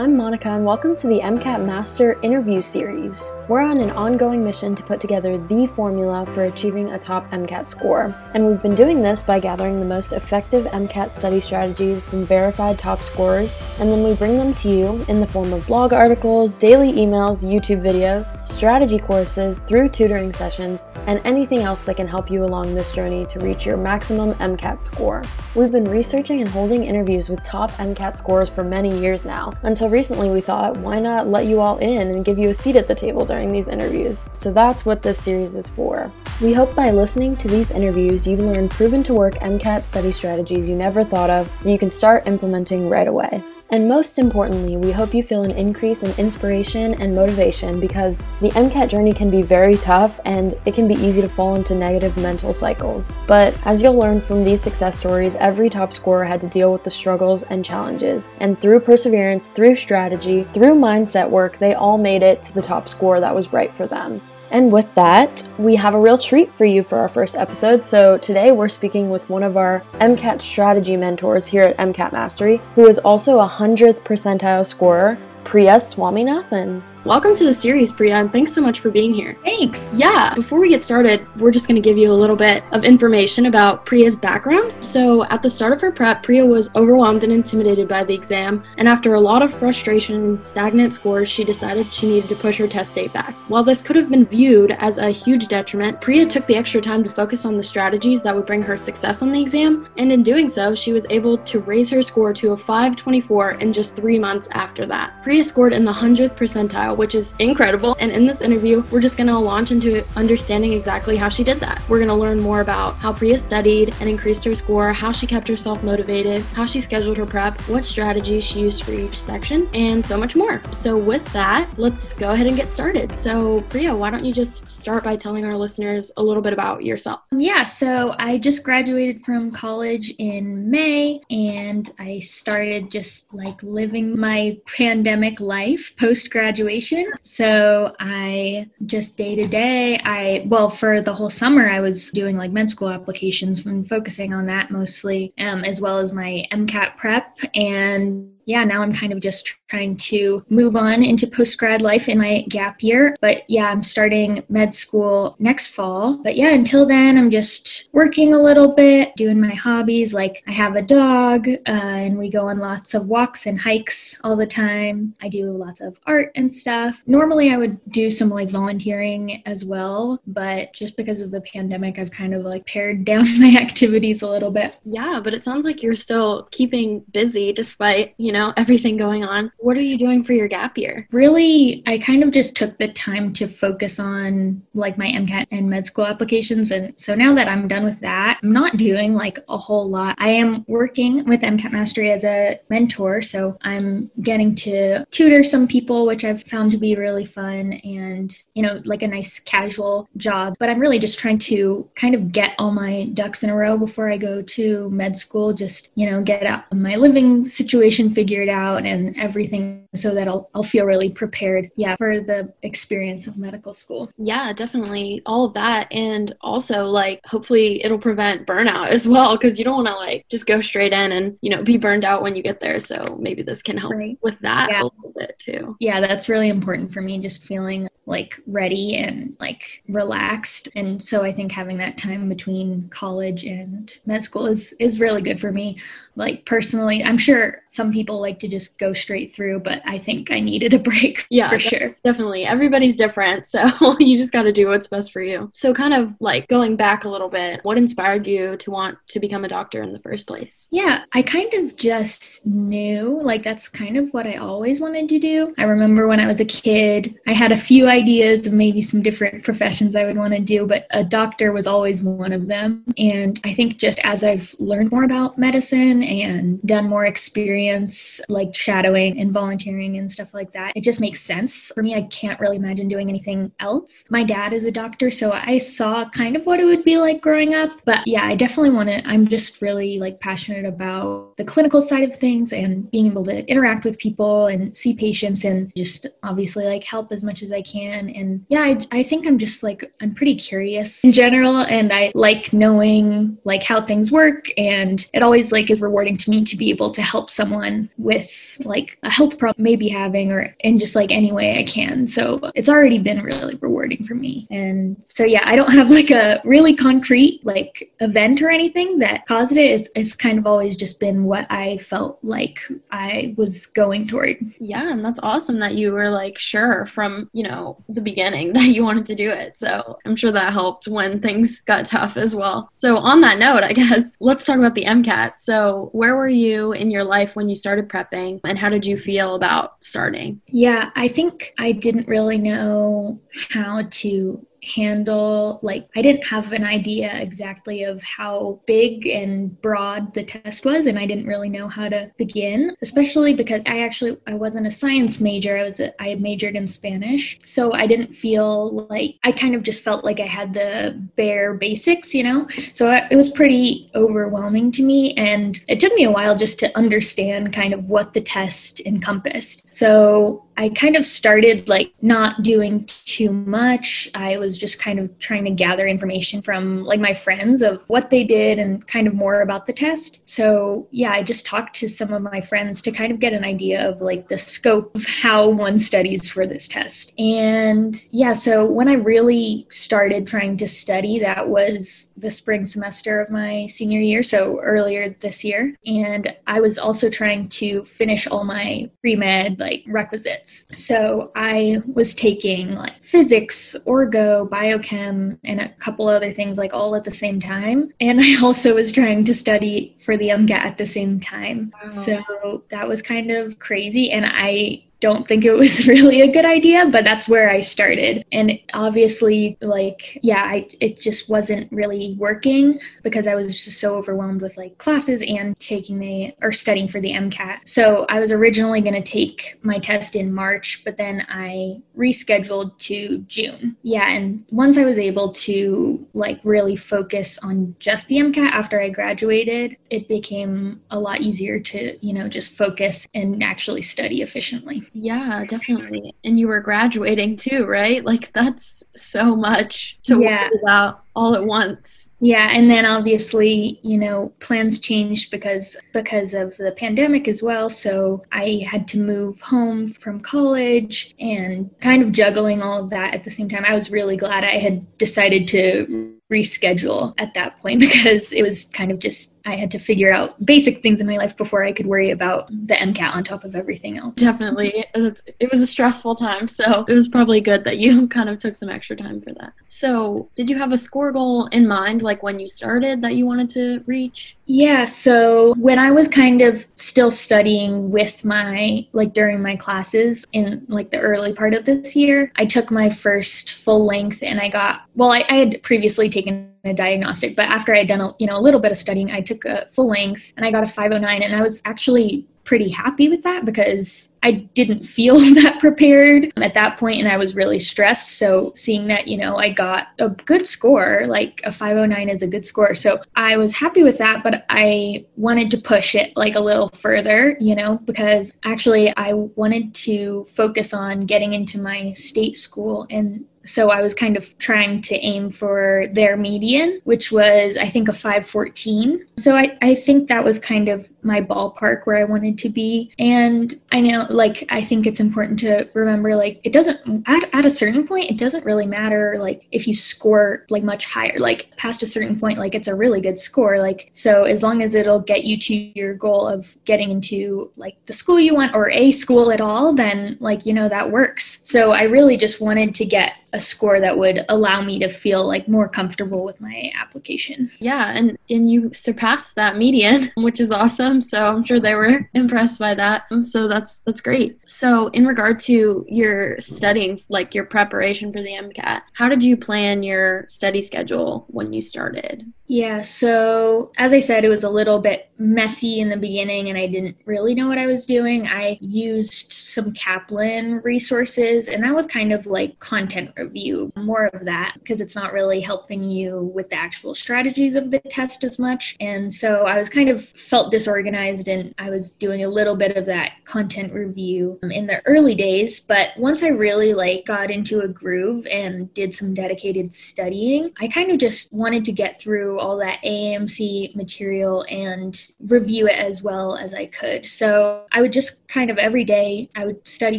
I'm Monica, and welcome to the MCAT Master Interview Series. We're on an ongoing mission to put together the formula for achieving a top MCAT score, and we've been doing this by gathering the most effective MCAT study strategies from verified top scorers, and then we bring them to you in the form of blog articles, daily emails, YouTube videos, strategy courses, through tutoring sessions, and anything else that can help you along this journey to reach your maximum MCAT score. We've been researching and holding interviews with top MCAT scores for many years now until recently, we thought, why not let you all in and give you a seat at the table during these interviews? So that's what this series is for. We hope by listening to these interviews, you learn proven to work MCAT study strategies you never thought of that you can start implementing right away. And most importantly, we hope you feel an increase in inspiration and motivation because the MCAT journey can be very tough and it can be easy to fall into negative mental cycles. But as you'll learn from these success stories, every top scorer had to deal with the struggles and challenges. And through perseverance, through strategy, through mindset work, they all made it to the top score that was right for them. And with that, we have a real treat for you for our first episode. So today we're speaking with one of our MCAT strategy mentors here at MCAT Mastery, who is also a 100th percentile scorer, Priya Swaminathan. Welcome to the series, Priya, and thanks so much for being here. Thanks. Yeah, before we get started, we're just going to give you a little bit of information about Priya's background. So, at the start of her prep, Priya was overwhelmed and intimidated by the exam, and after a lot of frustration and stagnant scores, she decided she needed to push her test date back. While this could have been viewed as a huge detriment, Priya took the extra time to focus on the strategies that would bring her success on the exam, and in doing so, she was able to raise her score to a 524 in just three months after that. Priya scored in the 100th percentile which is incredible. And in this interview, we're just going to launch into understanding exactly how she did that. We're going to learn more about how Priya studied and increased her score, how she kept herself motivated, how she scheduled her prep, what strategies she used for each section, and so much more. So, with that, let's go ahead and get started. So, Priya, why don't you just start by telling our listeners a little bit about yourself? Yeah, so I just graduated from college in May and I started just like living my pandemic life post graduation So I just day to day, I, well, for the whole summer, I was doing like med school applications and focusing on that mostly, um, as well as my MCAT prep. And yeah, now I'm kind of just trying to move on into post grad life in my gap year. But yeah, I'm starting med school next fall. But yeah, until then, I'm just working a little bit, doing my hobbies. Like I have a dog, uh, and we go on lots of walks and hikes all the time. I do lots of art and stuff. Normally, I would do some like volunteering as well, but just because of the pandemic, I've kind of like pared down my activities a little bit. Yeah, but it sounds like you're still keeping busy despite, you know, know, everything going on. What are you doing for your gap year? Really, I kind of just took the time to focus on like my MCAT and med school applications. And so now that I'm done with that, I'm not doing like a whole lot. I am working with MCAT Mastery as a mentor. So I'm getting to tutor some people, which I've found to be really fun and, you know, like a nice casual job. But I'm really just trying to kind of get all my ducks in a row before I go to med school, just, you know, get out of my living situation figured figured out and everything so that I'll, I'll feel really prepared, yeah, for the experience of medical school. Yeah, definitely. All of that. And also, like, hopefully it'll prevent burnout as well, because you don't want to, like, just go straight in and, you know, be burned out when you get there. So maybe this can help right. with that yeah. a little bit too. Yeah, that's really important for me, just feeling like ready and like relaxed. And so I think having that time between college and med school is, is really good for me. Like personally i'm sure some people like to just go straight through but i think i needed a break yeah for sure. definitely. Everybody's different so you just got to do what's best for you. So kind of like going back a little bit what inspired you to want to become a doctor in the first place? Yeah i kind of just knew like that's kind of what i always wanted to do. I remember when i was a kid i had a few ideas of maybe some different professions i would want to do but a doctor was always one of them and i think just as i've learned more about medicine and done more experience like shadowing and volunteering and stuff like that, it just makes sense. For me, I can't really imagine doing anything else. My dad is a doctor, so I saw kind of what it would be like growing up. But yeah, I definitely want to, I'm just really like passionate about the clinical side of things and being able to interact with people and see patients and just obviously like help as much as I can can. And yeah, I, I think I'm just like, I'm pretty curious in general. And I like knowing like how things work. And it always like is rewarding to me to be able to help someone with like a health problem maybe having or in just like any way I can. So it's already been really rewarding for me. And so yeah, I don't have like a really concrete like event or anything that caused it. It's, it's kind of always just been what I felt like I was going toward. Yeah, and that's awesome that you were like sure from, you know, the beginning that you wanted to do it. So I'm sure that helped when things got tough as well. So on that note, I guess let's talk about the MCAT. So where were you in your life when you started prepping and how did you feel about starting? Yeah, I think I didn't really know how to handle like i didn't have an idea exactly of how big and broad the test was and i didn't really know how to begin especially because i actually i wasn't a science major. I was a, i had majored in spanish. So i didn't feel like i kind of just felt like i had the bare basics you know? So it was pretty overwhelming to me and it took me a while just to understand kind of what the test encompassed. So I kind of started like not doing too much. I was just kind of trying to gather information from like my friends of what they did and kind of more about the test. So, yeah, I just talked to some of my friends to kind of get an idea of like the scope of how one studies for this test. And yeah, so when I really started trying to study, that was the spring semester of my senior year, so earlier this year. And I was also trying to finish all my pre med like requisites. So I was taking like physics, orgo, biochem, and a couple other things like all at the same time. And I also was trying to study for the MCAT at the same time. Wow. So that was kind of crazy. And I don't think it was really a good idea, but that's where I started. And obviously, like, yeah, I, it just wasn't really working because I was just so overwhelmed with like classes and taking the or studying for the MCAT. So I was originally going to take my test in March, but then I rescheduled to June. Yeah. And once I was able to like really focus on just the MCAT after I graduated, it became a lot easier to, you know, just focus and actually study efficiently. Yeah, definitely. And you were graduating too, right? Like that's so much to yeah. worry about all at once. Yeah, and then obviously, you know, plans changed because because of the pandemic as well. So I had to move home from college and kind of juggling all of that at the same time. I was really glad I had decided to reschedule at that point because it was kind of just I had to figure out basic things in my life before I could worry about the MCAT on top of everything else. Definitely. It was a stressful time, so it was probably good that you kind of took some extra time for that. So, did you have a score goal in mind, like when you started, that you wanted to reach? Yeah, so when I was kind of still studying with my, like during my classes in like the early part of this year, I took my first full length and I got, well, I, I had previously taken taken a diagnostic, but after I had done a, you know, a little bit of studying, I took a full length and I got a 509 and I was actually pretty happy with that because I didn't feel that prepared at that point and I was really stressed. So seeing that, you know, I got a good score, like a 509 is a good score. So I was happy with that, but I wanted to push it like a little further, you know, because actually I wanted to focus on getting into my state school and so I was kind of trying to aim for their median, which was, I think, a 514. So I, I think that was kind of my ballpark where I wanted to be. And I know, like, I think it's important to remember, like, it doesn't, at, at a certain point, it doesn't really matter, like, if you score, like, much higher, like, past a certain point, like, it's a really good score. Like, so as long as it'll get you to your goal of getting into, like, the school you want or a school at all, then, like, you know, that works. So I really just wanted to get a score that would allow me to feel like more comfortable with my application. Yeah, and and you surpassed that median, which is awesome. So I'm sure they were impressed by that. Um, so that's that's great. So in regard to your studying, like your preparation for the MCAT, how did you plan your study schedule when you started? Yeah, so as I said, it was a little bit messy in the beginning and I didn't really know what I was doing. I used some Kaplan resources and that was kind of like content review, more of that, because it's not really helping you with the actual strategies of the test as much. And so I was kind of felt disorganized and I was doing a little bit of that content review um, in the early days. But once I really like got into a groove and did some dedicated studying, I kind of just wanted to get through all that AMC material and review it as well as I could. So I would just kind of every day, I would study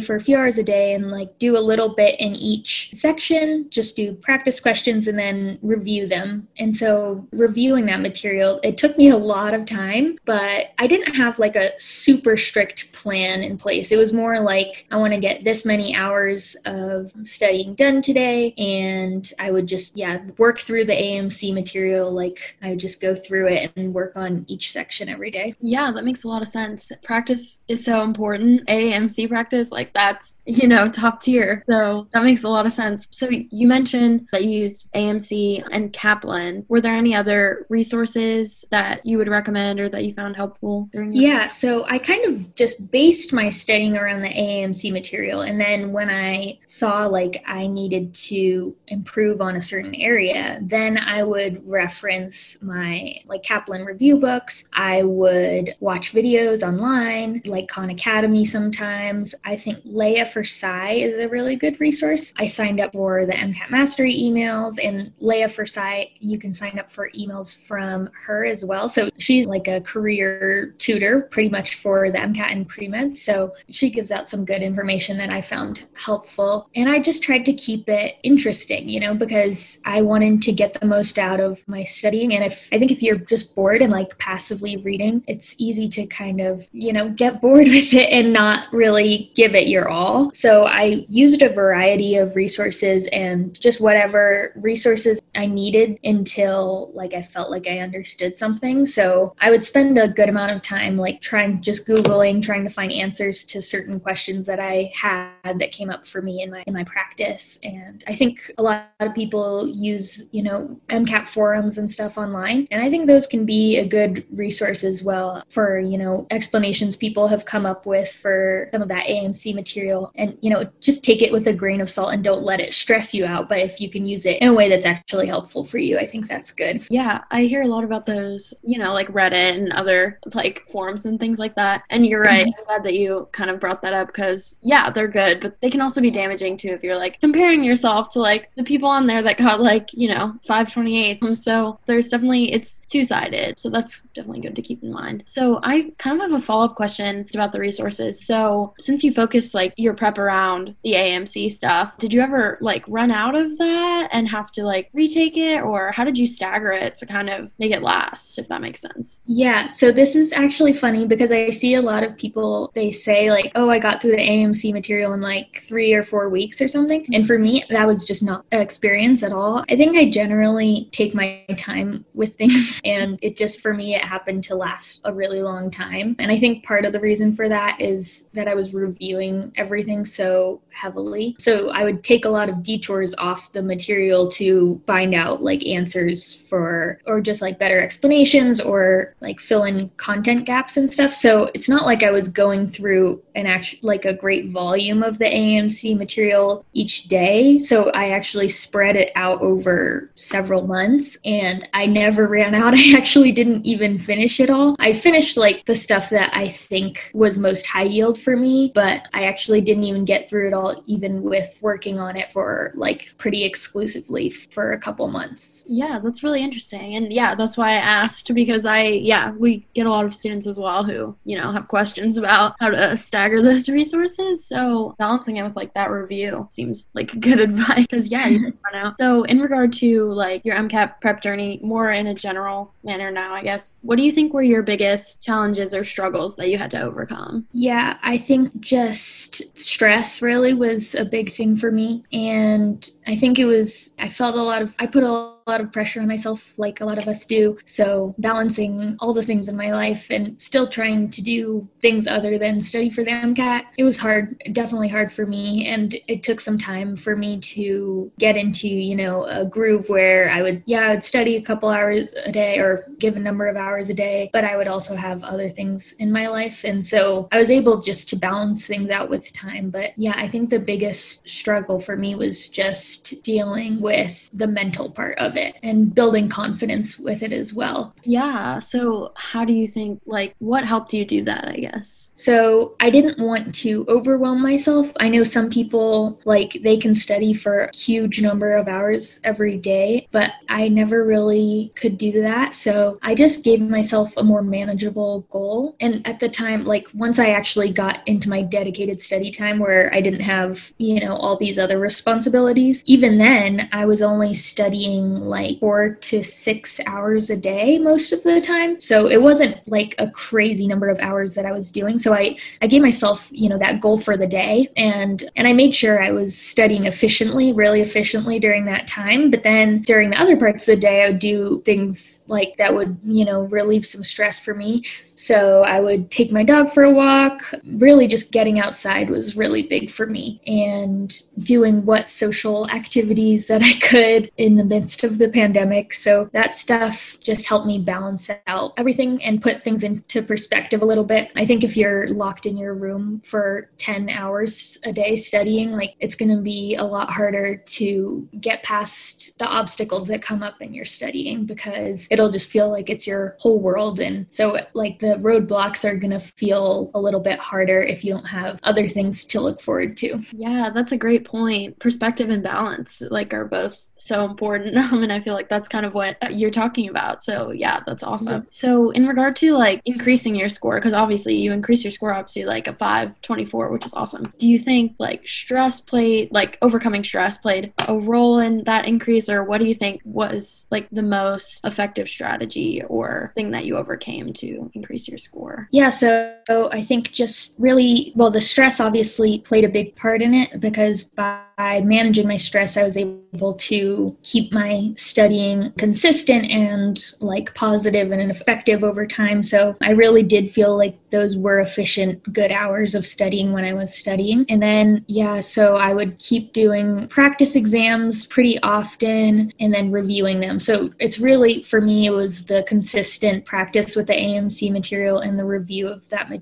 for a few hours a day and like do a little bit in each section, just do practice questions and then review them. And so reviewing that material, it took me a lot of time, but I didn't have like a super strict plan in place. It was more like I want to get this many hours of studying done today and I would just yeah, work through the AMC material like I would just go through it and work on each section every day. Yeah, that makes a lot of sense. Practice is so important. AMC practice, like that's, you know, top tier. So that makes a lot of sense. So you mentioned that you used AMC and Kaplan. Were there any other resources that you would recommend or that you found helpful during Yeah, so I kind of just based my studying around the AMC material. And then when I saw like I needed to improve on a certain area, then I would reference my like Kaplan review books. I would watch videos online, like Khan Academy sometimes. I think Leah4Sci is a really good resource. I signed up for the MCAT Mastery emails, and Leah4Sci, you can sign up for emails from her as well. So she's like a career tutor pretty much for the MCAT and pre-med. So she gives out some good information that I found helpful. And I just tried to keep it interesting, you know, because I wanted to get the most out of my studying. And if I think if you're just bored and like passively reading, it's easy to kind of, you know, get bored with it and not really give it your all. So I used a variety of resources and just whatever resources I needed until like I felt like I understood something. So I would spend a good amount of time like trying just googling, trying to find answers to certain questions that I had that came up for me in my in my practice. And I think a lot of people use, you know, MCAT forums and stuff online. And I think those can be a good resource as well for, you know, explanations people have come up with for some of that AMC material. And, you know, just take it with a grain of salt and don't let it stress you out. But if you can use it in a way that's actually helpful for you, I think that's good. Yeah, I hear a lot about those, you know, like Reddit and other like forums and things like that. And you're right. Mm-hmm. I'm glad that you kind of brought that up because, yeah, they're good, but they can also be damaging too if you're like comparing yourself to like the people on there that got like, you know, 528. So there's definitely, it's two sided. So that's definitely good to keep in mind. So I kind of have a follow up question it's about the resources. So since you focus like your prep around the amc stuff, did you ever like run out of that and have to like retake it or how did you stagger it to kind of make it last, if that makes sense? Yeah. So this is actually funny because I see a lot of people, they say like, oh, I got through the amc material in like three or four weeks or something. And for me, that was just not an experience at all. I think I generally take my time with things. And it just for me it happened to last a really long time. And i think part of the reason for that is that i was reviewing everything. So heavily. So i would take a lot of detours off the material to find out like answers for or just like better explanations or like fill in content gaps and stuff. So it's not like i was going through an actual like a great volume of the AMC material each day. So i actually spread it out over several months and i never ran out. I actually didn't even finish it all. I finished like the stuff that I think was most high yield for me, but I actually didn't even get through it all, even with working on it for like pretty exclusively for a couple months. Yeah, that's really interesting. And yeah, that's why I asked because I, yeah, we get a lot of students as well who, you know, have questions about how to stagger those resources. So balancing it with like that review seems like good advice because yeah, you run out. So in regard to like your MCAT prep journey, more in a general manner now, I guess, what do you think were your biggest challenges or struggles that you had to overcome? Yeah, I think just stress really was a big thing for me. And I think it was, I felt a lot of, I put a lot of pressure on myself, like a lot of us do. So, balancing all the things in my life and still trying to do things other than study for the MCAT, it was hard, definitely hard for me. And it took some time for me to get into, you know, a groove where I would, yeah, I'd study a couple hours a day or give a number of hours a day, but I would also have other things in my life. And so I was able just to balance things out with time. But yeah, I think the biggest struggle for me was just dealing with the mental part of it and building confidence with it as well. Yeah. So, how do you think, like, what helped you do that, I guess? So, I didn't want to overwhelm myself. I know some people, like, they can study for a huge number of hours every day, but I never really could do that. So, I just gave myself a more manageable goal. And at the time, like, once I actually got into my dedicated study time where I didn't have, you know, all these other responsibilities, even then, I was only studying like four to six hours a day most of the time. So it wasn't like a crazy number of hours that I was doing. So I, I gave myself, you know, that goal for the day and and I made sure I was studying efficiently, really efficiently during that time. But then during the other parts of the day, I would do things like that would, you know, relieve some stress for me. So I would take my dog for a walk. Really, just getting outside was really big for me and doing what social activities that I could in the midst of the pandemic. So that stuff just helped me balance out everything and put things into perspective a little bit. I think if you're locked in your room for 10 hours a day studying, like it's going to be a lot harder to get past the obstacles that come up in your studying because it'll just feel like it's your whole world. And so, like, the roadblocks are going to feel a little bit harder if you don't have other things to look forward to. Yeah, that's a great point. Perspective and balance like are both so important um, and i feel like that's kind of what you're talking about. So yeah that's awesome. so in regard to like increasing your score because obviously you increase your score up to like a 524 which is awesome. Do you think like stress played like overcoming stress played a role in that increase or what do you think was like the most effective strategy or thing that you overcame to increase your score? Yeah so i think just really well the stress obviously played a big part in it because by by managing my stress, I was able to keep my studying consistent and like positive and effective over time. So I really did feel like those were efficient, good hours of studying when I was studying. And then, yeah, so I would keep doing practice exams pretty often and then reviewing them. So it's really, for me, it was the consistent practice with the AMC material and the review of that material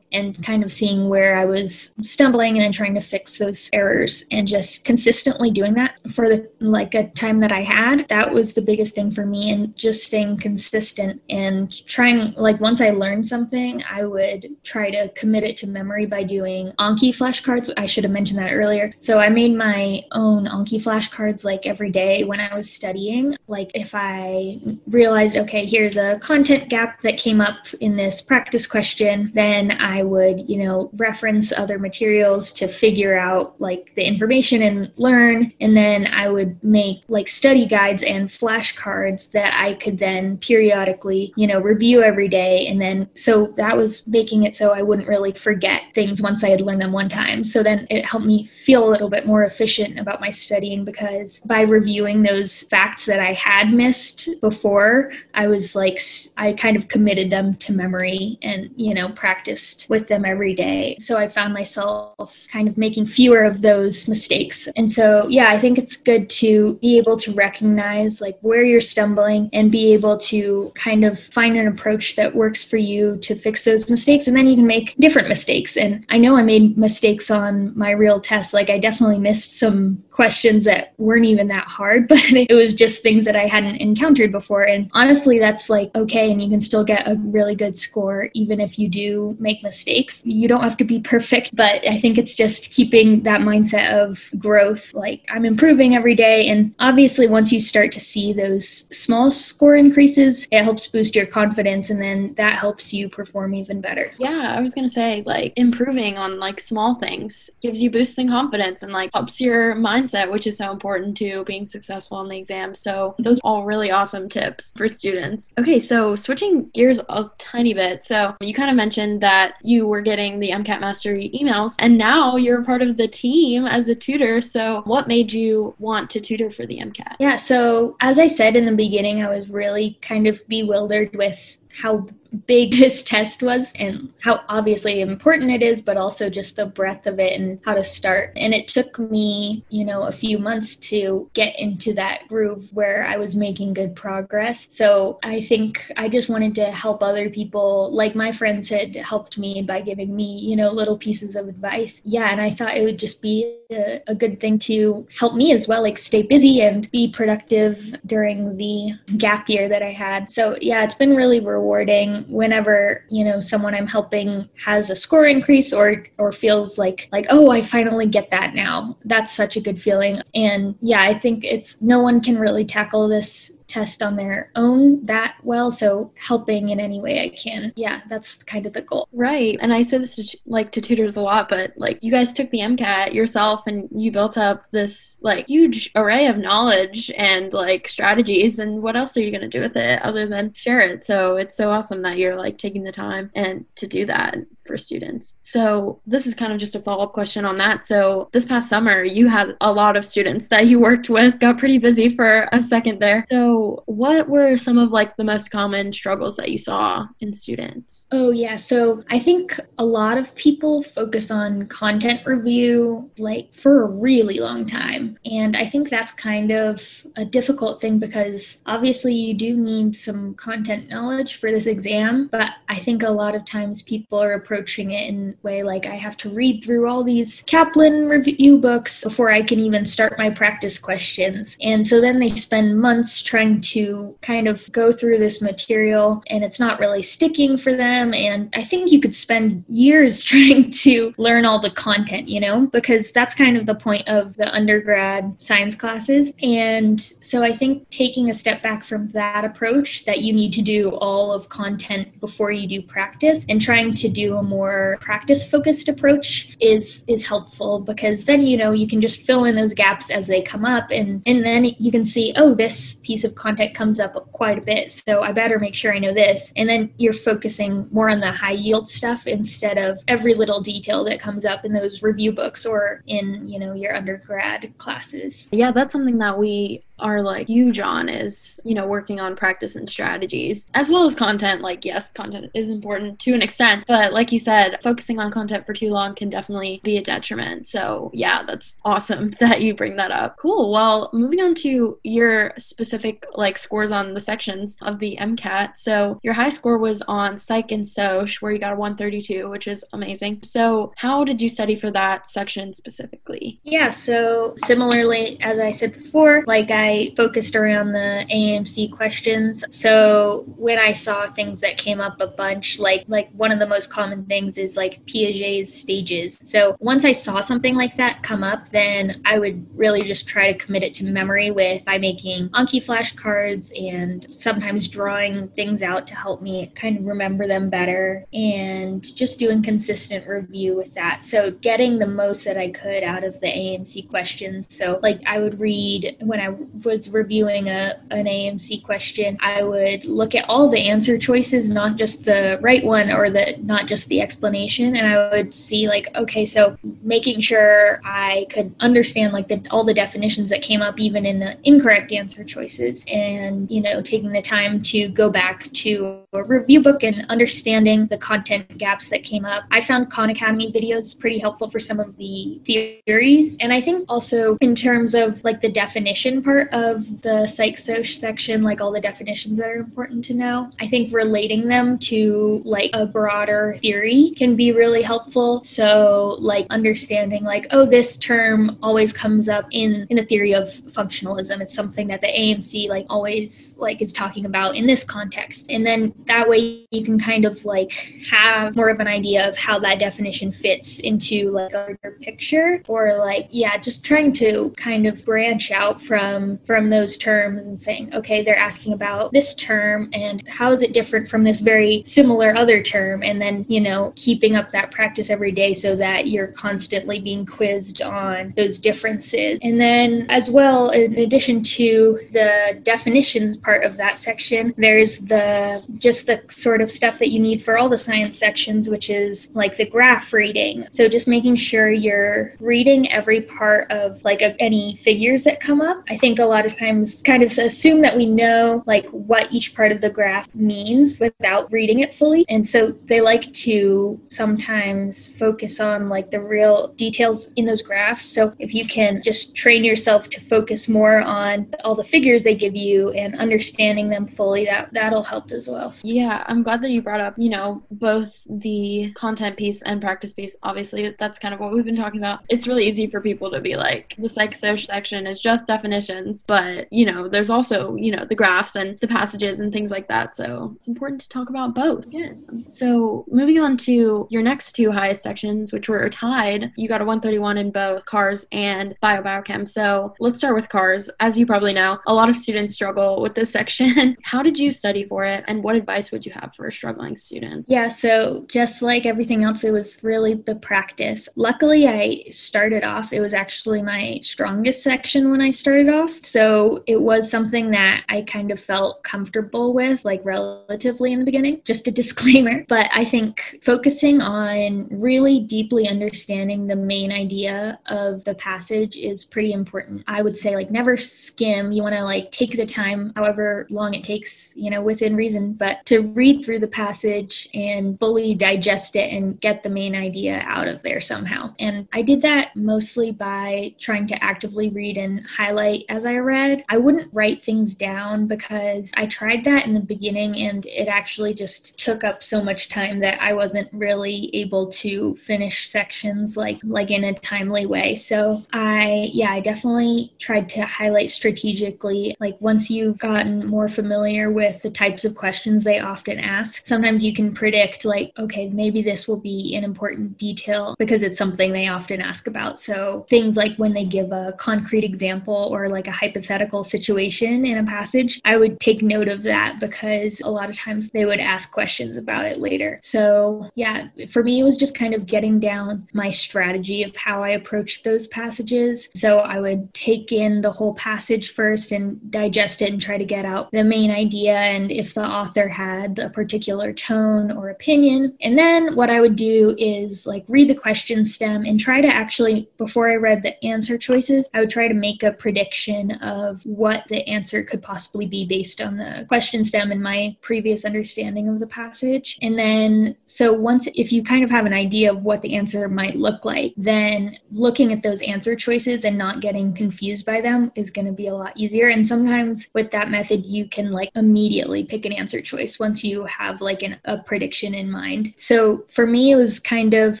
and kind of seeing where I was stumbling and then trying to fix those errors and just consistently doing that for the like a time that I had. That was the biggest thing for me and just staying consistent and trying like once I learned something, I would try to commit it to memory by doing Anki flashcards. I should have mentioned that earlier. So I made my own Anki flashcards like every day when I was studying. Like if I realized, okay, here's a content gap that came up in this practice question, then I would, you know, reference other materials to figure out like the information and learn. And then I would make like study guides and flashcards that I could then periodically, you know, review every day. And then so that was making it so I wouldn't really forget things once I had learned them one time. So then it helped me feel a little bit more efficient about my studying because by reviewing those facts that I had missed before, I was like, I kind of committed them to memory and, you know, practiced with them every day. So I found myself kind of making fewer of those mistakes. And so, yeah, I think it's good to be able to recognize like where you're stumbling and be able to kind of find an approach that works for you to fix those mistakes and then you can make different mistakes. And I know I made mistakes on my real test. Like I definitely missed some questions that weren't even that hard, but it was just things that I hadn't encountered before. And honestly, that's like okay. And you can still get a really good score even if you do make mistakes. You don't have to be perfect, but I think it's just keeping that mindset of growth. Like I'm improving every day. And obviously, once you start to see those small score increases, it helps boost your confidence. And then that helps you perform even better. Yeah, I was gonna say like improving on like small things gives you boosting confidence and like helps your mindset, which is so important to being successful in the exam. So those are all really awesome tips for students. Okay, so switching gears a tiny bit. So you kind of mentioned mentioned that you were getting the MCAT Mastery emails, and now you're part of the team as a tutor. So, what made you want to tutor for the MCAT? Yeah, so as I said in the beginning, I was really kind of bewildered with how big this test was and how obviously important it is, but also just the breadth of it and how to start. And it took me, you know, a few months to get into that groove where I was making good progress. So I think I just wanted to help other people, like my friends had helped me by giving me, you know, little pieces of advice. Yeah, and I thought it would just be a, a good thing to help me as well, like stay busy and be productive during the gap year that I had. So yeah, it's been really rewarding whenever you know someone i'm helping has a score increase or or feels like like oh i finally get that now. That's such a good feeling. And yeah i think it's no one can really tackle this test on their own that well. So helping in any way I can. Yeah, that's kind of the goal. Right. And I say this to, like to tutors a lot, but like you guys took the MCAT yourself and you built up this like huge array of knowledge and like strategies. And what else are you going to do with it other than share it? So it's so awesome that you're like taking the time and to do that for students. So, this is kind of just a follow up question on that. So, this past summer, you had a lot of students that you worked with, got pretty busy for a second there. So, what were some of like the most common struggles that you saw in students? Oh, yeah. So, I think a lot of people focus on content review like for a really long time. And I think that's kind of a difficult thing because obviously you do need some content knowledge for this exam, but I think a lot of times people are approaching approaching it in a way like I have to read through all these Kaplan review books before I can even start my practice questions. And so then they spend months trying to kind of go through this material and it's not really sticking for them. And I think you could spend years trying to learn all the content, you know, because that's kind of the point of the undergrad science classes. And so I think taking a step back from that approach that you need to do all of content before you do practice and trying to do a more practice focused approach is is helpful because then you know you can just fill in those gaps as they come up and and then you can see oh this piece of content comes up quite a bit so I better make sure I know this and then you're focusing more on the high yield stuff instead of every little detail that comes up in those review books or in you know your undergrad classes. Yeah, that's something that we are like huge on is you know working on practice and strategies as well as content. Like yes content is important to an extent but like you said focusing on content for too long can definitely be a detriment. So yeah that's awesome that you bring that up. Cool. Well moving on to your specific like scores on the sections of the mcat so your high score was on psych and soc where you got a 132 which is amazing. So how did you study for that section specifically? Yeah so similarly as i said before like i I focused around the AMC questions. So when I saw things that came up a bunch, like like one of the most common things is like Piaget's stages. So once I saw something like that come up, then I would really just try to commit it to memory with by making Anki flashcards and sometimes drawing things out to help me kind of remember them better and just doing consistent review with that. So getting the most that I could out of the AMC questions. So like I would read when I was reviewing a, an AMC question, I would look at all the answer choices, not just the right one or the not just the explanation, and I would see like, okay, so making sure I could understand like the, all the definitions that came up even in the incorrect answer choices, and you know, taking the time to go back to a review book and understanding the content gaps that came up. I found Khan Academy videos pretty helpful for some of the theories, and I think also in terms of like the definition part of the psych section, like all the definitions that are important to know. I think relating them to like a broader theory can be really helpful. So like understanding like, oh, this term always comes up in in the theory of functionalism. It's something that the AAMC like always like is talking about in this context. And then that way you can kind of like have more of an idea of how that definition fits into like a bigger picture or like yeah, just trying to kind of branch out from from those terms and saying, okay, they're asking about this term and how is it different from this very similar other term? And then, you know, keeping up that practice every day so that you're constantly being quizzed on those differences. And then, as well, in addition to the definitions part of that section, there's the just the sort of stuff that you need for all the science sections, which is like the graph reading. So just making sure you're reading every part of like of any figures that come up. I think a lot of times kind of assume that we know like what each part of the graph means without reading it fully. And so they like to sometimes focus on like the real details in those graphs. So if you can just train yourself to focus more on all the figures they give you and understanding them fully, that that'll help as well. Yeah, I'm glad that you brought up, you know, both the content piece and practice piece. Obviously, that's kind of what we've been talking about. It's really easy for people to be like, the psych social section is just definitions, but you know, there's also, you know, the graphs and the passages and things like that. So it's important to talk about both. Again. So moving on to your next two highest sections, which were tied, you got a 131 in both cars and bio biochem. So let's start with cars. As you probably know, a lot of students struggle with this section. How did you study for it and what advice would you have for a struggling student? Yeah, so just like everything else, it was really the practice. Luckily, I started off, it was actually my strongest section when I started off. So it was something that I kind of felt comfortable with, like relatively in the beginning. Just a disclaimer. But I think focusing on really deeply understanding the main idea of the passage is pretty important. I would say, like, never skim. You want to, like, take the time, however long it takes, you know, within reason, but to read through the passage and fully digest it and get the main idea out of there somehow. And I did that mostly by trying to actively read and highlight as I read. I wouldn't write things down because I tried that in the beginning and it actually just took up so much time that I wasn't really able to finish sections like like in a timely way. So I yeah, I definitely tried to highlight strategically like once you've gotten more familiar with the types of questions they often ask, sometimes you can predict like okay, maybe this will be an important detail because it's something they often ask about. So things like when they give a concrete example or like a hypothetical situation in a passage, I would take note of that because a lot of times they would ask questions about it later. So, yeah, for me, it was just kind of getting down my strategy of how I approached those passages. So, I would take in the whole passage first and digest it and try to get out the main idea and if the author had a particular tone or opinion. And then what I would do is like read the question stem and try to actually, before I read the answer choices, I would try to make a prediction of what the answer could possibly be based on the question stem and my previous understanding of the passage. And then, so once, if you kind of have an idea of what the answer might look like, then looking at those answer choices and not getting confused by them is going to be a lot easier. And sometimes with that method, you can like immediately pick an answer choice once you have like an, a prediction in mind. So for me, it was kind of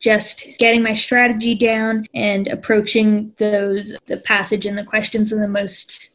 just getting my strategy down and approaching those, the passage and the questions in the most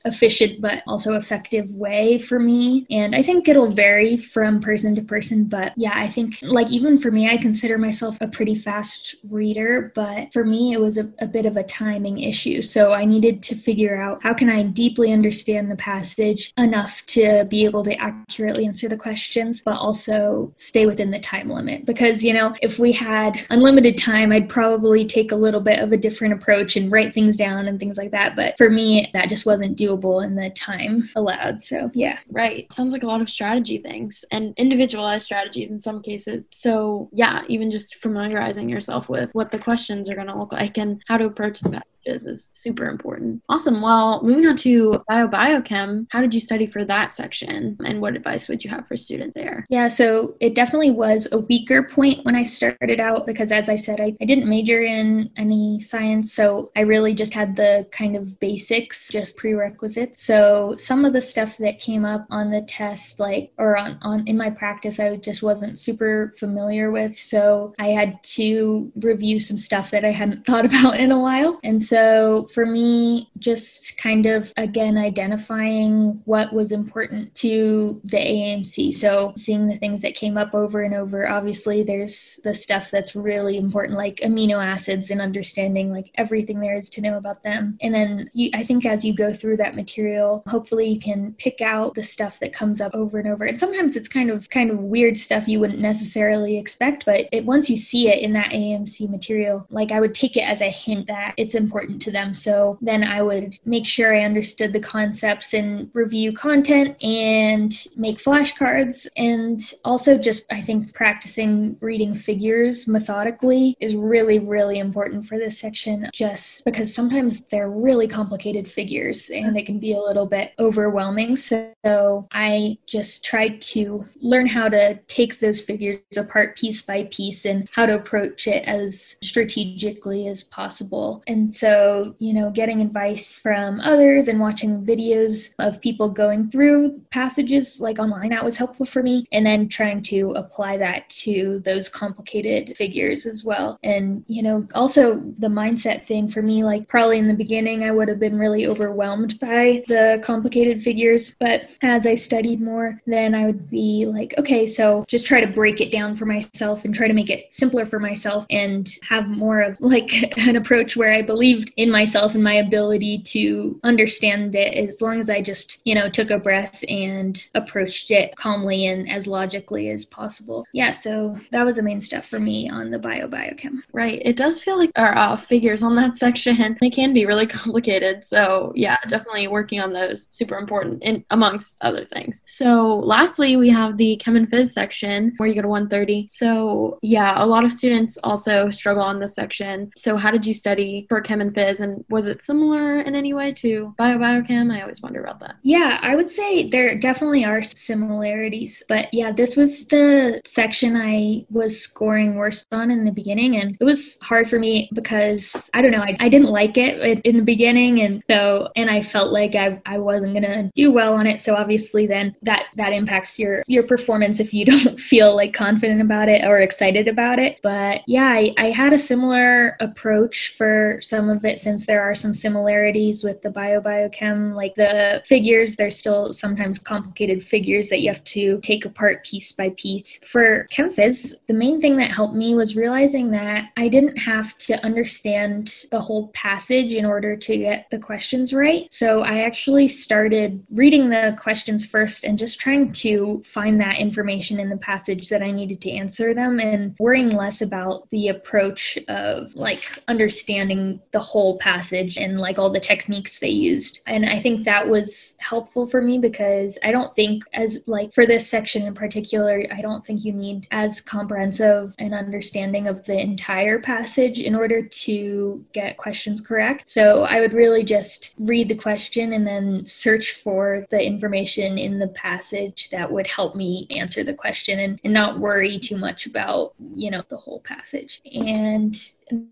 efficient but also effective way for me. And I think it'll vary from person to person, but yeah, I think like even for me, I consider myself a pretty fast reader, but for me, it was a, a bit of a timing issue. So I needed to figure out how can I deeply understand the passage enough to be able to accurately answer the questions, but also stay within the time limit. Because, you know, if we had unlimited time, I'd probably take a little bit of a different approach and write things down and things like that. But for me, that just wasn't doable in the time allowed. So, yeah. Right. Sounds like a lot of strategy things and individualized strategies in some cases. So, yeah, even just familiarizing yourself with what the questions are going to look like and how to approach the is is super important. Awesome. Well, moving on to bio biochem, how did you study for that section and what advice would you have for students there? Yeah, so it definitely was a weaker point when I started out because as I said, I, I didn't major in any science, so I really just had the kind of basics, just prerequisites. So some of the stuff that came up on the test, like or on, on in my practice, I just wasn't super familiar with. So I had to review some stuff that I hadn't thought about in a while. And so So for me, just kind of again identifying what was important to the AMC. So seeing the things that came up over and over. Obviously, there's the stuff that's really important, like amino acids and understanding like everything there is to know about them. And then you, I think as you go through that material, hopefully you can pick out the stuff that comes up over and over. And sometimes it's kind of kind of weird stuff you wouldn't necessarily expect, but it once you see it in that AMC material, like I would take it as a hint that it's important to them. So then I would make sure I understood the concepts and review content and make flashcards and also just I think practicing reading figures methodically is really really important for this section just because sometimes they're really complicated figures and it can be a little bit overwhelming. So I just tried to learn how to take those figures apart piece by piece and how to approach it as strategically as possible. And so, you know, getting advice from others and watching videos of people going through passages like online, that was helpful for me. And then trying to apply that to those complicated figures as well. And, you know, also the mindset thing for me, like probably in the beginning, I would have been really overwhelmed by the complicated figures. But as I studied more, then I would be like, okay, so just try to break it down for myself and try to make it simpler for myself and have more of like an approach where I believed in myself and my ability to understand it as long as I just, you know, took a breath and approached it calmly and as logically as possible. Yeah, so that was the main step for me on the bio biochem. Right. It does feel like our uh, figures on that section, they can be really complicated. So, yeah, definitely working on those super important in amongst other things. So, lastly, we have the chem and phys section where you go to 130. So, yeah, a lot of students also struggle on this section. So, how did you study for chem and and was it similar in any way to bio biochem? I always wonder about that. Yeah, I would say there definitely are similarities. But yeah, this was the section I was scoring worst on in the beginning. And it was hard for me because I don't know, I, I didn't like it in the beginning. And so, and I felt like I, I wasn't to do well on it. So obviously then that, that impacts your, your performance if you don't feel like confident about it or excited about it. But yeah, I, I had a similar approach for some of it since there are some similarities with the bio biochem, like the figures, there's still sometimes complicated figures that you have to take apart piece by piece. For ChemPhys, the main thing that helped me was realizing that I didn't have to understand the whole passage in order to get the questions right. So I actually started reading the questions first and just trying to find that information in the passage that I needed to answer them and worrying less about the approach of like understanding the whole passage and like all the techniques they used. And I think that was helpful for me because I don't think as like for this section in particular, I don't think you need as comprehensive an understanding of the entire passage in order to get questions correct. So I would really just read the question and then search for the information in the passage that would help me answer the question and, and not worry too much about, you know, the whole passage. And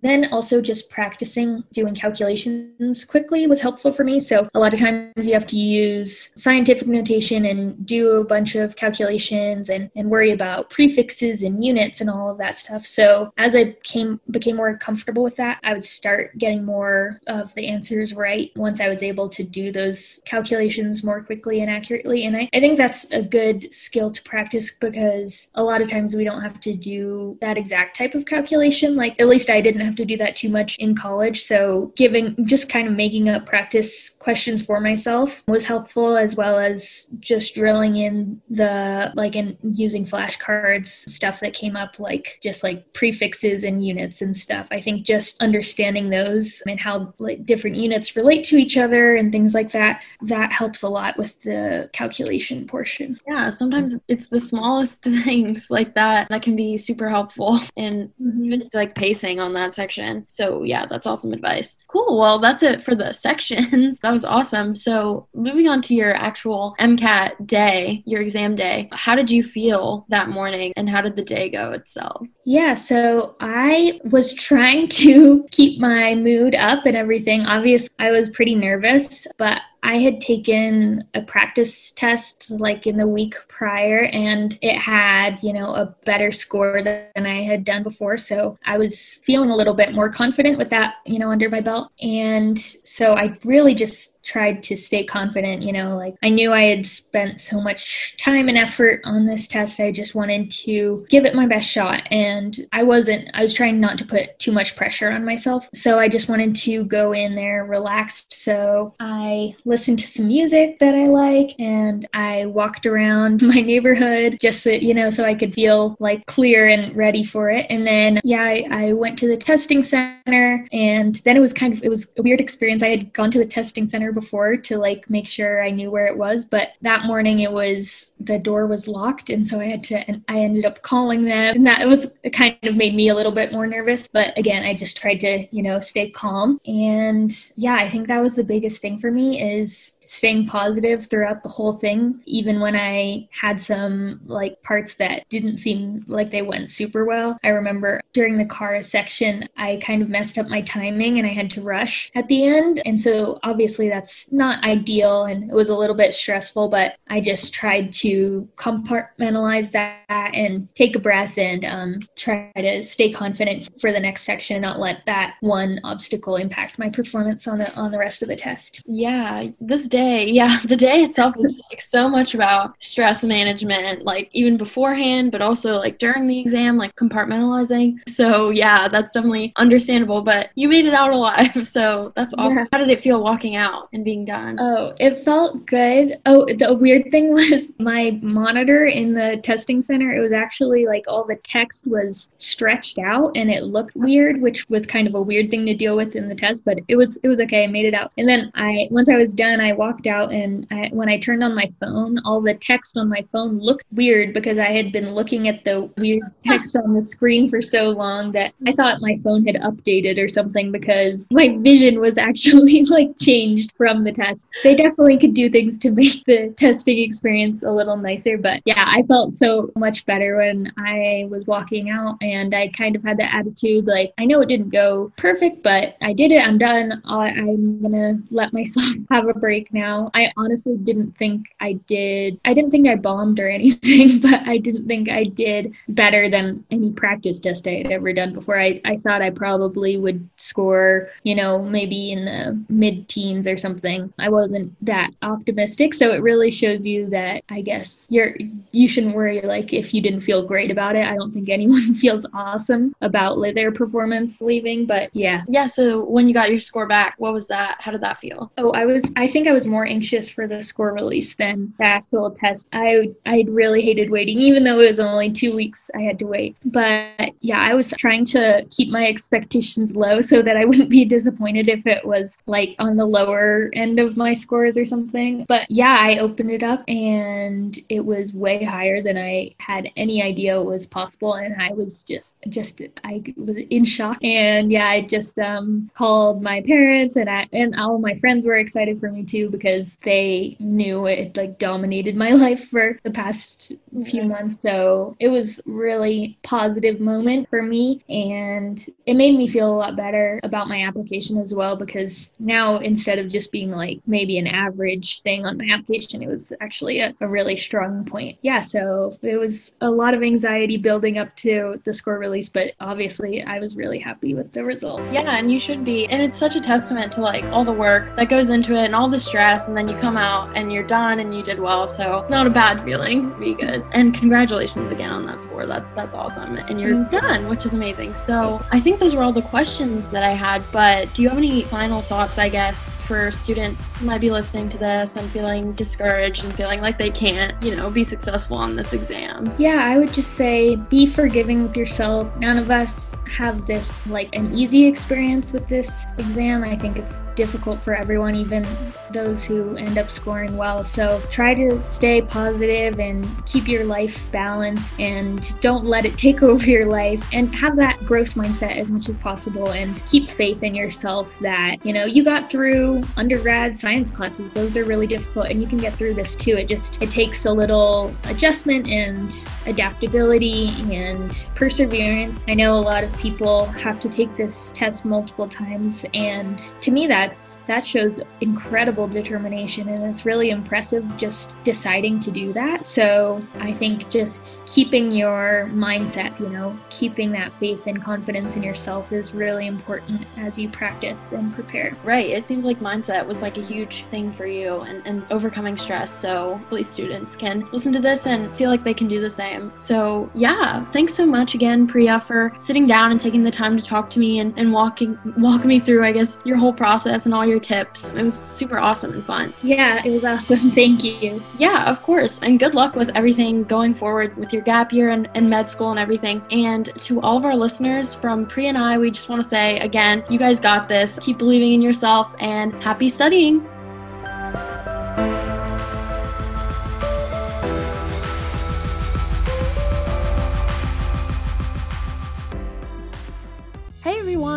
then also just practicing doing calculations quickly was helpful for me. So a lot of times you have to use scientific notation and do a bunch of calculations and, and worry about prefixes and units and all of that stuff. So as I came became more comfortable with that, I would start getting more of the answers right once I was able to do those calculations more quickly and accurately. And I, I think that's a good skill to practice because a lot of times we don't have to do that exact type of calculation. Like at least I didn't have to do that too much in college. So giving just kind of making up practice questions for myself was helpful as well as just drilling in the like in using flashcards stuff that came up like just like prefixes and units and stuff. I think just understanding those and how like different units relate to each other and things like that that helps a lot with the calculation portion. Yeah, sometimes it's the smallest things like that that can be super helpful and mm-hmm. even like pacing on that section. So yeah, that's awesome advice. Cool. Well, that's it for the sections. that was awesome. So moving on to your actual MCAT day, your exam day, how did you feel that morning and how did the day go itself? Yeah, so I was trying to keep my mood up and everything. Obviously, I was pretty nervous, but I had taken a practice test like in the week prior and it had, you know, a better score than I had done before. So I was feeling a little bit more confident with that, you know, under my belt. And so I really just tried to stay confident, you know, like I knew I had spent so much time and effort on this test. I just wanted to give it my best shot. And I wasn't, I was trying not to put too much pressure on myself. So I just wanted to go in there relaxed. So I listened to some music that I like and I walked around my neighborhood just so, you know, so I could feel like clear and ready for it. And then, yeah, I, I went to the testing center and then it was kind of, it was a weird experience. I had gone to the testing center before to like make sure I knew where it was, but that morning it was the door was locked, and so I had to. And I ended up calling them, and that was kind of made me a little bit more nervous. But again, I just tried to you know stay calm, and yeah, I think that was the biggest thing for me is staying positive throughout the whole thing, even when I had some like parts that didn't seem like they went super well. I remember during the car section, I kind of messed up my timing and I had to rush at the end. And so obviously that's not ideal and it was a little bit stressful, but I just tried to compartmentalize that and take a breath and um, try to stay confident for the next section, not let that one obstacle impact my performance on the on the rest of the test. Yeah, this day, yeah, the day itself was like so much about stress management, like even beforehand, but also like during the exam, like compartmentalizing. So yeah, that's definitely understandable. But you made it out alive, so that's awesome. Yeah. How did it feel walking out and being done? Oh, it felt good. Oh, the weird thing was my monitor in the testing center. It was actually like all the text was stretched out and it looked weird, which was kind of a weird thing to deal with in the test. But it was it was okay. I made it out. And then I once I was done, I walked out and I, when I turned on my phone, all the text on my phone looked weird because I had been looking at the weird text on the screen for so long that I mm-hmm. thought my phone had updated or something because my vision was actually like changed from the test. They definitely could do things to make the testing experience a little nicer, but yeah, I felt so much better when I was walking out and I kind of had the attitude like I know it didn't go perfect, but I did it. I'm done. I'm going to let myself have a break now. I honestly didn't think I did. I didn't think I bombed or anything, but I didn't think I did better than any practice test I had ever done before. I, I thought I probably would score, you know, maybe in the mid teens or something. I wasn't that optimistic. So it really shows you that I guess you're you shouldn't worry like if you didn't feel great about it. I don't think anyone feels awesome about their performance leaving, but yeah. Yeah, so when you got your score back, what was that? How did that feel? Oh, I was I think I was more anxious for the score release than the actual test. I I really hated waiting even though it was only 2 weeks I had to wait. But yeah, I was trying to keep my expectations low so that I wouldn't be disappointed if it was like on the lower end of my scores or something. But yeah, I opened it up and it was way higher than I had any idea was possible and I was just just I was in shock and yeah, I just um called my parents and I and all my friends were excited for me too because they knew it like dominated my life for the past few months. So it was really positive moment for me and it made me feel a lot better about my application as well because now instead of just being like maybe an average thing on my application, it was actually a, a really strong point. Yeah, so it was a lot of anxiety building up to the score release, but obviously I was really happy with the result. Yeah, and you should be. And it's such a testament to like all the work that goes into it and all the stress, and then you come out and you're done and you did well. So not a bad feeling. Be good. And congratulations again on that score. That's that's awesome. And you're mm-hmm. done, which is amazing. So I think those were all the questions that I had. But do you have any final thoughts, I guess, for students who might be listening to this and feeling discouraged and feeling like they can't, you know, be successful on this exam? Yeah, I would just say be forgiving with yourself. None of us have this like an easy experience with this exam. I think it's difficult for everyone, even those who end up scoring well. So try to stay positive and keep your life balanced and don't let it take over your life and have that growth mindset as much as possible and keep faith in yourself that, you know, you got through undergrad science classes. Those are really difficult and you can get through this too. It just it takes a little adjustment and adaptability and perseverance. I know a lot of people have to take this test multiple times and to me that's that shows incredible determination and it's really impressive just deciding to do that. So, I think just keeping your mindset, you know, keeping that faith and confidence in yourself is really important as you practice and prepare. Right. It seems like mindset was like a huge thing for you and, and overcoming stress. So hopefully students can listen to this and feel like they can do the same. So yeah, thanks so much again, Priya, for sitting down and taking the time to talk to me and, and walking walk me through, I guess, your whole process and all your tips. It was super awesome and fun. Yeah, it was awesome. Thank you. Yeah, of course. And good luck with everything going forward with your gap year and, and med school and everything. And to all of our listeners from Priya and I, we just want to say again, you guys got this. Keep believing in yourself and happy studying.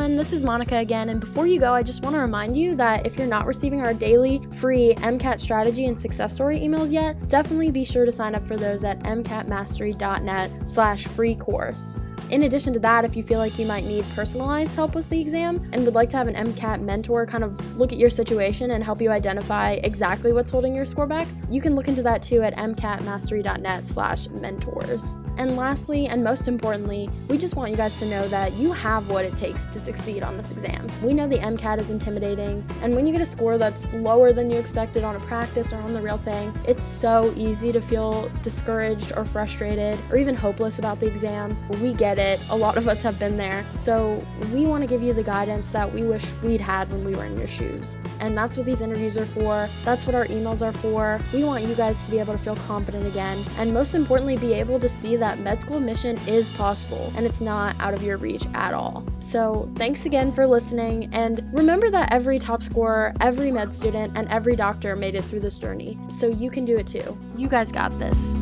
Everyone, this is Monica again, and before you go, I just want to remind you that if you're not receiving our daily free MCAT strategy and success story emails yet, definitely be sure to sign up for those at mcatmastery.net slash free course. In addition to that, if you feel like you might need personalized help with the exam and would like to have an MCAT mentor kind of look at your situation and help you identify exactly what's holding your score back, you can look into that too at mcatmastery.net slash mentors. And lastly, and most importantly, we just want you guys to know that you have what it takes to succeed on this exam. We know the MCAT is intimidating, and when you get a score that's lower than you expected on a practice or on the real thing, it's so easy to feel discouraged or frustrated or even hopeless about the exam. We get it, a lot of us have been there. So we want to give you the guidance that we wish we'd had when we were in your shoes. And that's what these interviews are for, that's what our emails are for. We want you guys to be able to feel confident again, and most importantly, be able to see that that med school admission is possible and it's not out of your reach at all. So, thanks again for listening, and remember that every top scorer, every med student, and every doctor made it through this journey. So, you can do it too. You guys got this.